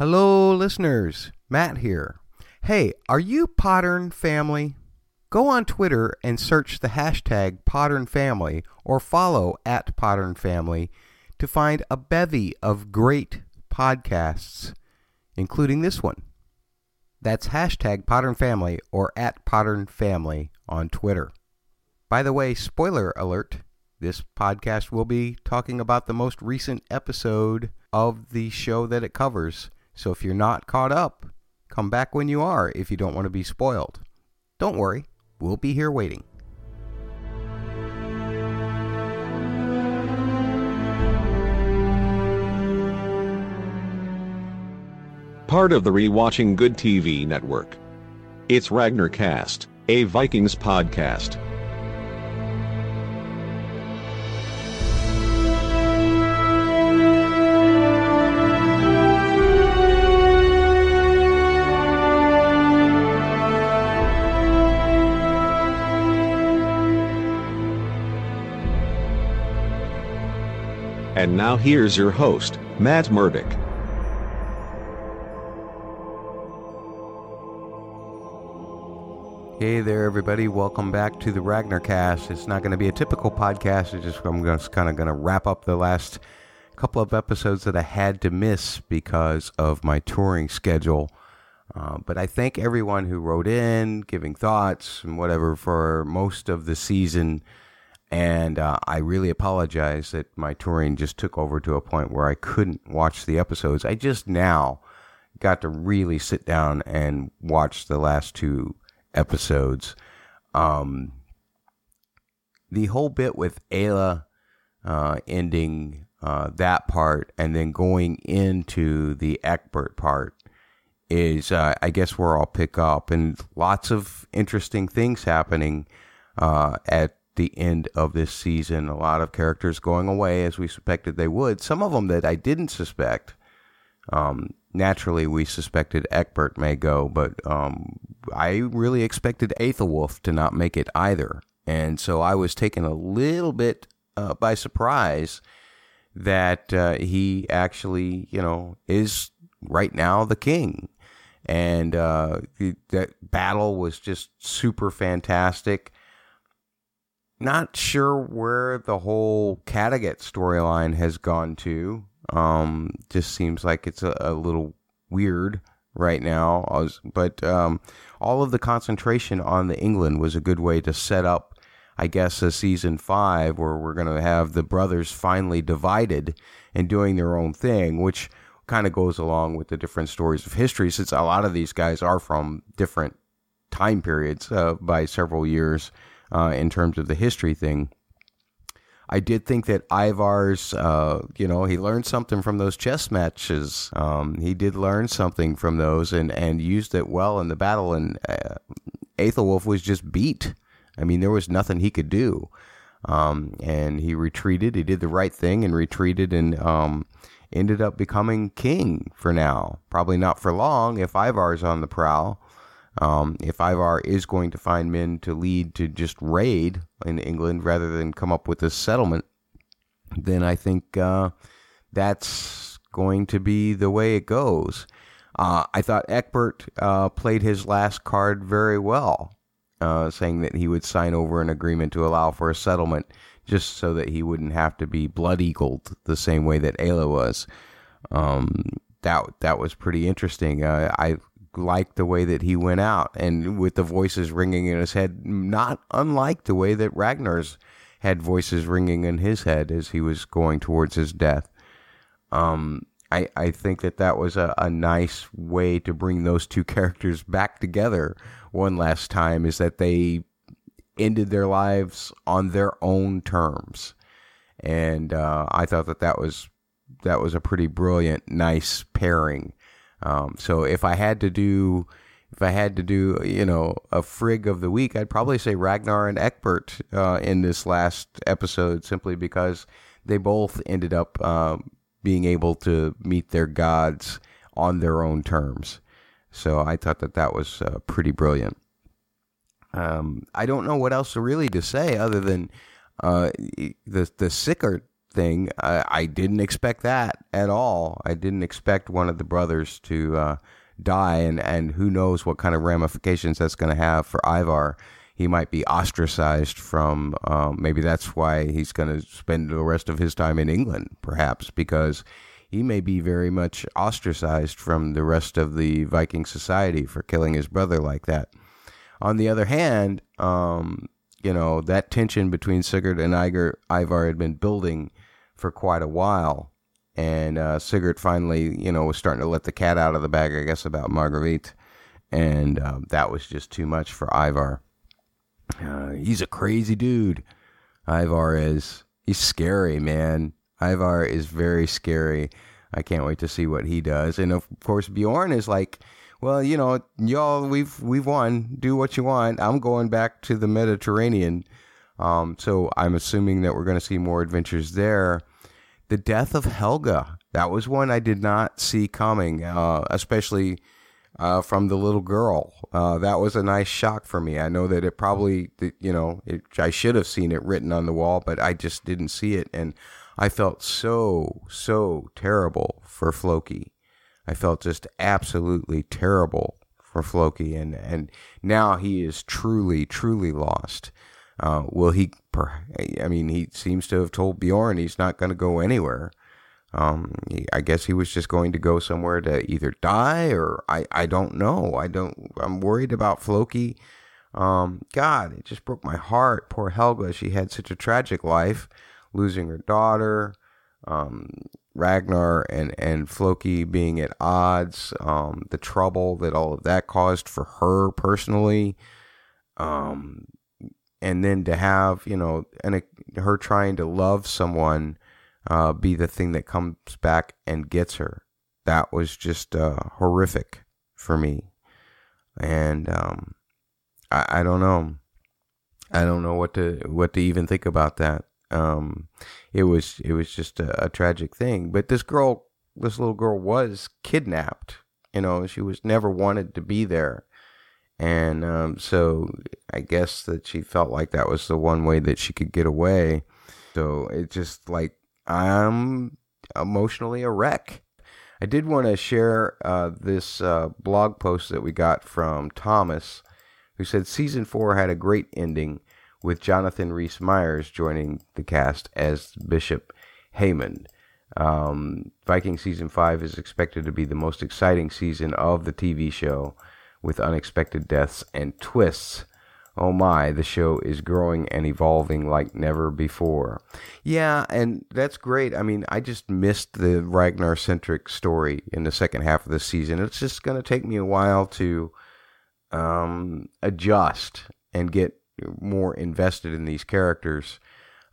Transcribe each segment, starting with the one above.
Hello, listeners. Matt here. Hey, are you Pottern family? Go on Twitter and search the hashtag Pottern Family or follow at Pottern Family to find a bevy of great podcasts, including this one. That's hashtag Pottern Family or at Pottern Family on Twitter. By the way, spoiler alert this podcast will be talking about the most recent episode of the show that it covers. So if you're not caught up, come back when you are if you don't want to be spoiled. Don't worry, we'll be here waiting. Part of the Rewatching Good TV network. It's Ragnarcast, a Vikings podcast. Now here's your host, Matt Murdock. Hey there, everybody. Welcome back to the Ragnarcast. It's not going to be a typical podcast. It's just I'm just kind of going to wrap up the last couple of episodes that I had to miss because of my touring schedule. Uh, but I thank everyone who wrote in, giving thoughts and whatever for most of the season. And uh, I really apologize that my touring just took over to a point where I couldn't watch the episodes. I just now got to really sit down and watch the last two episodes. Um, the whole bit with Aelle uh, ending uh, that part and then going into the Egbert part is, uh, I guess, where I'll pick up. And lots of interesting things happening uh, at the end of this season. A lot of characters going away as we suspected they would. Some of them that I didn't suspect. Um, naturally, we suspected Egbert may go, but um, I really expected Aethelwulf to not make it either. And so I was taken a little bit uh, by surprise that uh, he actually, you know, is right now the king. And uh, that battle was just super fantastic. Not sure where the whole Kattegat storyline has gone to. Um, just seems like it's a, a little weird right now. Was, but um, all of the concentration on the England was a good way to set up, I guess, a season five where we're going to have the brothers finally divided and doing their own thing, which kind of goes along with the different stories of history, since a lot of these guys are from different time periods uh, by several years uh, in terms of the history thing. I did think that Ivar's, uh, you know, he learned something from those chess matches. Um, he did learn something from those and, and used it well in the battle. And uh, Aethelwulf was just beat. I mean, there was nothing he could do. Um, and he retreated. He did the right thing and retreated and um, ended up becoming king for now. Probably not for long if Ivar's on the prowl. Um, if Ivar is going to find men to lead to just raid in England rather than come up with a settlement, then I think uh, that's going to be the way it goes. Uh, I thought Egbert uh, played his last card very well, uh, saying that he would sign over an agreement to allow for a settlement just so that he wouldn't have to be blood eagled the same way that Aelle was. Um, that that was pretty interesting. Uh, I liked the way that he went out and with the voices ringing in his head, not unlike the way that Ragnar's had voices ringing in his head as he was going towards his death. Um, I, I think that that was a, a nice way to bring those two characters back together one last time is that they ended their lives on their own terms. And uh, I thought that that was that was a pretty brilliant, nice pairing. Um, so if I had to do, if I had to do, you know, a frig of the week, I'd probably say Ragnar and Egbert uh, in this last episode, simply because they both ended up um, being able to meet their gods on their own terms. So I thought that that was uh, pretty brilliant. Um, I don't know what else really to say other than uh, the the Sigurd thing, I, I didn't expect that at all. I didn't expect one of the brothers to uh, die, and, and who knows what kind of ramifications that's going to have for Ivar. He might be ostracized from, um, maybe that's why he's going to spend the rest of his time in England, perhaps, because he may be very much ostracized from the rest of the Viking society for killing his brother like that. On the other hand, um, you know, that tension between Sigurd and Igar, Ivar had been building for quite a while. And uh, Sigurd finally, you know, was starting to let the cat out of the bag, I guess, about Margrethe. And uh, that was just too much for Ivar. Uh, he's a crazy dude. Ivar is. He's scary, man. Ivar is very scary. I can't wait to see what he does. And of course, Bjorn is like, well, you know, y'all, we've we've won. Do what you want. I'm going back to the Mediterranean. Um, so I'm assuming that we're going to see more adventures there. The death of Helga. That was one I did not see coming, uh, especially uh, from the little girl. Uh, that was a nice shock for me. I know that it probably, you know, it, I should have seen it written on the wall, but I just didn't see it. And I felt so, so terrible for Floki. I felt just absolutely terrible for Floki, and and now he is truly, truly lost. Uh, will he? I mean, he seems to have told Bjorn he's not going to go anywhere. Um, he, I guess he was just going to go somewhere to either die or I, I don't know. I don't. I'm worried about Floki. Um, God, it just broke my heart. Poor Helga. She had such a tragic life losing her daughter, um, Ragnar and, and Floki being at odds, um, the trouble that all of that caused for her personally, um, and then to have, you know, and her trying to love someone uh, be the thing that comes back and gets her. That was just uh, horrific for me. And um, I, I don't know. I don't know what to what to even think about that. Um, it was it was just a, a tragic thing. But this girl, this little girl, was kidnapped. You know, she was never wanted to be there, and um, so I guess that she felt like that was the one way that she could get away. So it just like I'm emotionally a wreck. I did want to share uh, this uh, blog post that we got from Thomas, who said season four had a great ending with Jonathan Rhys Meyers joining the cast as Bishop Heahmund. Um, Viking season five is expected to be the most exciting season of the TV show, with unexpected deaths and twists. Oh my, the show is growing and evolving like never before. Yeah, and that's great. I mean, I just missed the Ragnar centric story in the second half of the season. It's just going to take me a while to um, adjust and get more invested in these characters,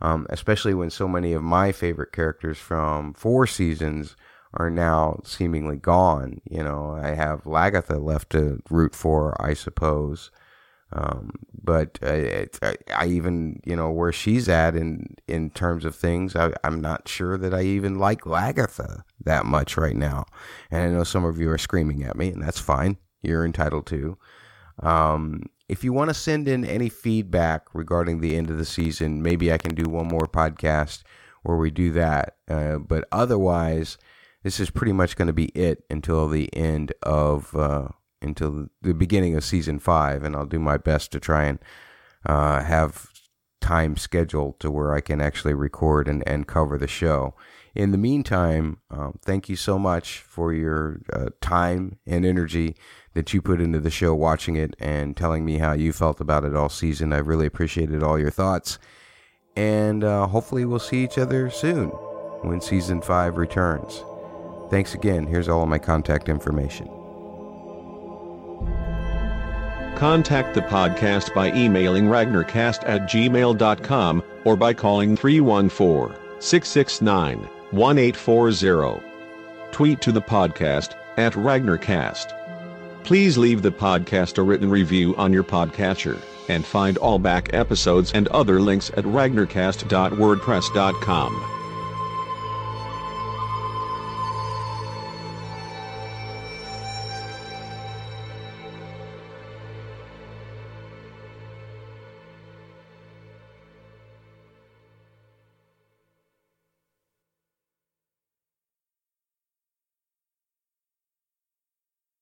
um, especially when so many of my favorite characters from four seasons are now seemingly gone. You know, I have Lagertha left to root for, I suppose. Um, but I, I, I, even, you know, where she's at in in terms of things, I, am not sure that I even like Lagertha that much right now. And I know some of you are screaming at me, and that's fine. You're entitled to. Um, if you want to send in any feedback regarding the end of the season, maybe I can do one more podcast where we do that. Uh, but otherwise, this is pretty much going to be it until the end of uh, until the beginning of season five, and I'll do my best to try and uh, have time scheduled to where I can actually record and, and cover the show. In the meantime, um, thank you so much for your uh, time and energy that you put into the show, watching it and telling me how you felt about it all season. I really appreciated all your thoughts. And uh, hopefully, we'll see each other soon when season five returns. Thanks again. Here's all of my contact information. Contact the podcast by emailing ragnarcast at gmail.com or by calling 314 669 1840. Tweet to the podcast at Ragnarcast. Please leave the podcast a written review on your podcatcher, and find all back episodes and other links at ragnarcast.wordpress.com.